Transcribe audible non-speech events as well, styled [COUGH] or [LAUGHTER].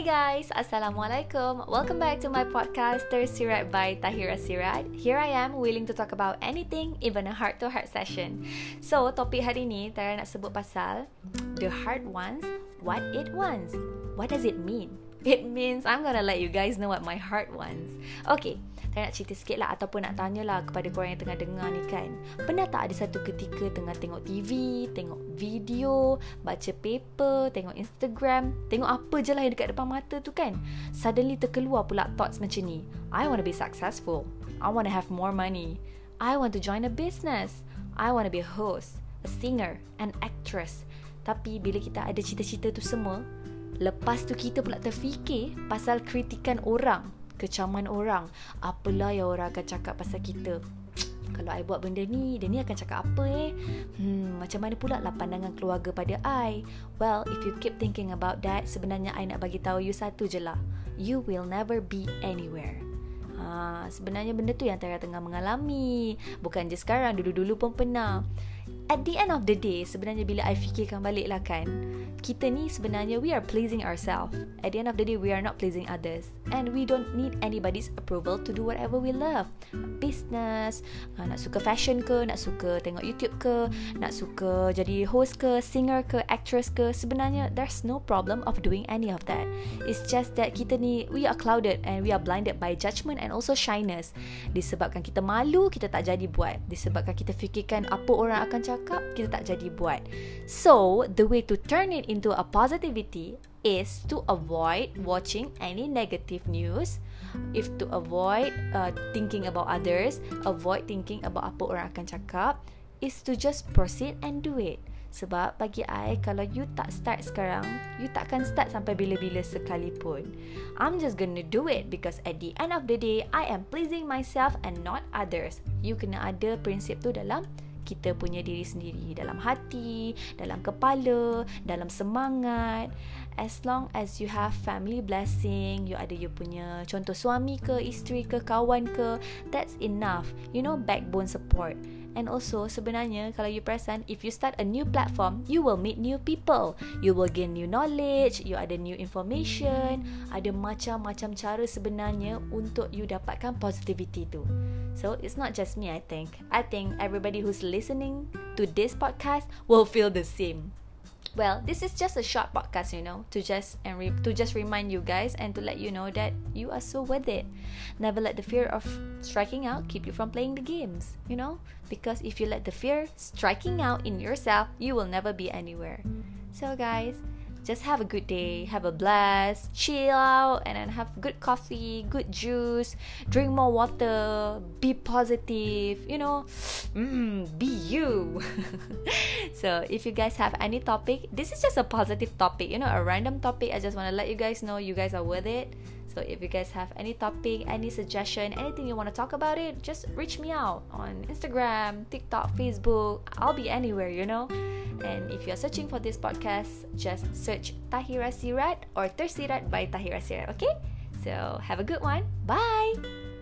guys, Assalamualaikum. Welcome back to my podcast Tersirat by Tahira Sirat. Here I am willing to talk about anything, even a heart-to-heart session. So, topik hari ni Tara nak sebut pasal the heart wants what it wants. What does it mean? It means I'm gonna let you guys know what my heart wants. Okay, saya nak cerita sikit lah Ataupun nak tanya lah Kepada korang yang tengah dengar ni kan. Pernah tak ada satu ketika Tengah tengok TV Tengok video Baca paper Tengok Instagram Tengok apa je lah Yang dekat depan mata tu kan? Suddenly terkeluar pula Thoughts macam ni. I want to be successful. I want to have more money. I want to join a business. I want to be a host A singer An actress. Tapi bila kita ada cita-cita tu semua Lepas tu kita pula terfikir Pasal kritikan orang kecaman orang apalah yang orang akan cakap pasal kita [TSK] kalau I buat benda ni, dia ni akan cakap apa eh? Hmm, macam mana pula lah pandangan keluarga pada I? Well, if you keep thinking about that, sebenarnya I nak bagi tahu you satu je lah. You will never be anywhere. Ha, sebenarnya benda tu yang Tara tengah mengalami. Bukan je sekarang, dulu-dulu pun pernah at the end of the day sebenarnya bila I fikirkan balik lah kan kita ni sebenarnya we are pleasing ourselves. At the end of the day we are not pleasing others. And we don't need anybody's approval to do whatever we love. Business uh, nak suka fashion ke nak suka tengok YouTube ke nak suka jadi host ke singer ke actress ke sebenarnya there's no problem of doing any of that. It's just that kita ni we are clouded and we are blinded by judgment and also shyness. Disebabkan kita malu kita tak jadi buat. Disebabkan kita fikirkan apa orang akan cakap cakap kita tak jadi buat. So, the way to turn it into a positivity is to avoid watching any negative news. If to avoid uh, thinking about others, avoid thinking about apa orang akan cakap, is to just proceed and do it. Sebab bagi I, kalau you tak start sekarang, you takkan start sampai bila-bila sekalipun. I'm just gonna do it because at the end of the day, I am pleasing myself and not others. You kena ada prinsip tu dalam kita punya diri sendiri dalam hati, dalam kepala, dalam semangat. As long as you have family blessing, you ada you punya contoh suami ke, isteri ke, kawan ke, that's enough. You know, backbone support. And also sebenarnya kalau you perasan if you start a new platform you will meet new people. You will gain new knowledge you ada new information ada macam-macam cara sebenarnya untuk you dapatkan positivity tu. So it's not just me I think. I think everybody who's listening to this podcast will feel the same well this is just a short podcast you know to just and re- to just remind you guys and to let you know that you are so worth it. Never let the fear of striking out keep you from playing the games you know? Because if you let the fear striking out in yourself you will never be anywhere. So guys just have a good day, have a blast, chill out, and then have good coffee, good juice, drink more water, be positive, you know, [SNIFFS] mm, be you. [LAUGHS] so, if you guys have any topic, this is just a positive topic, you know, a random topic. I just want to let you guys know you guys are worth it. So if you guys have any topic, any suggestion, anything you want to talk about it, just reach me out on Instagram, TikTok, Facebook. I'll be anywhere, you know. And if you're searching for this podcast, just search Tahira Sirat or Tersirat by Tahira Sirat, okay? So have a good one. Bye.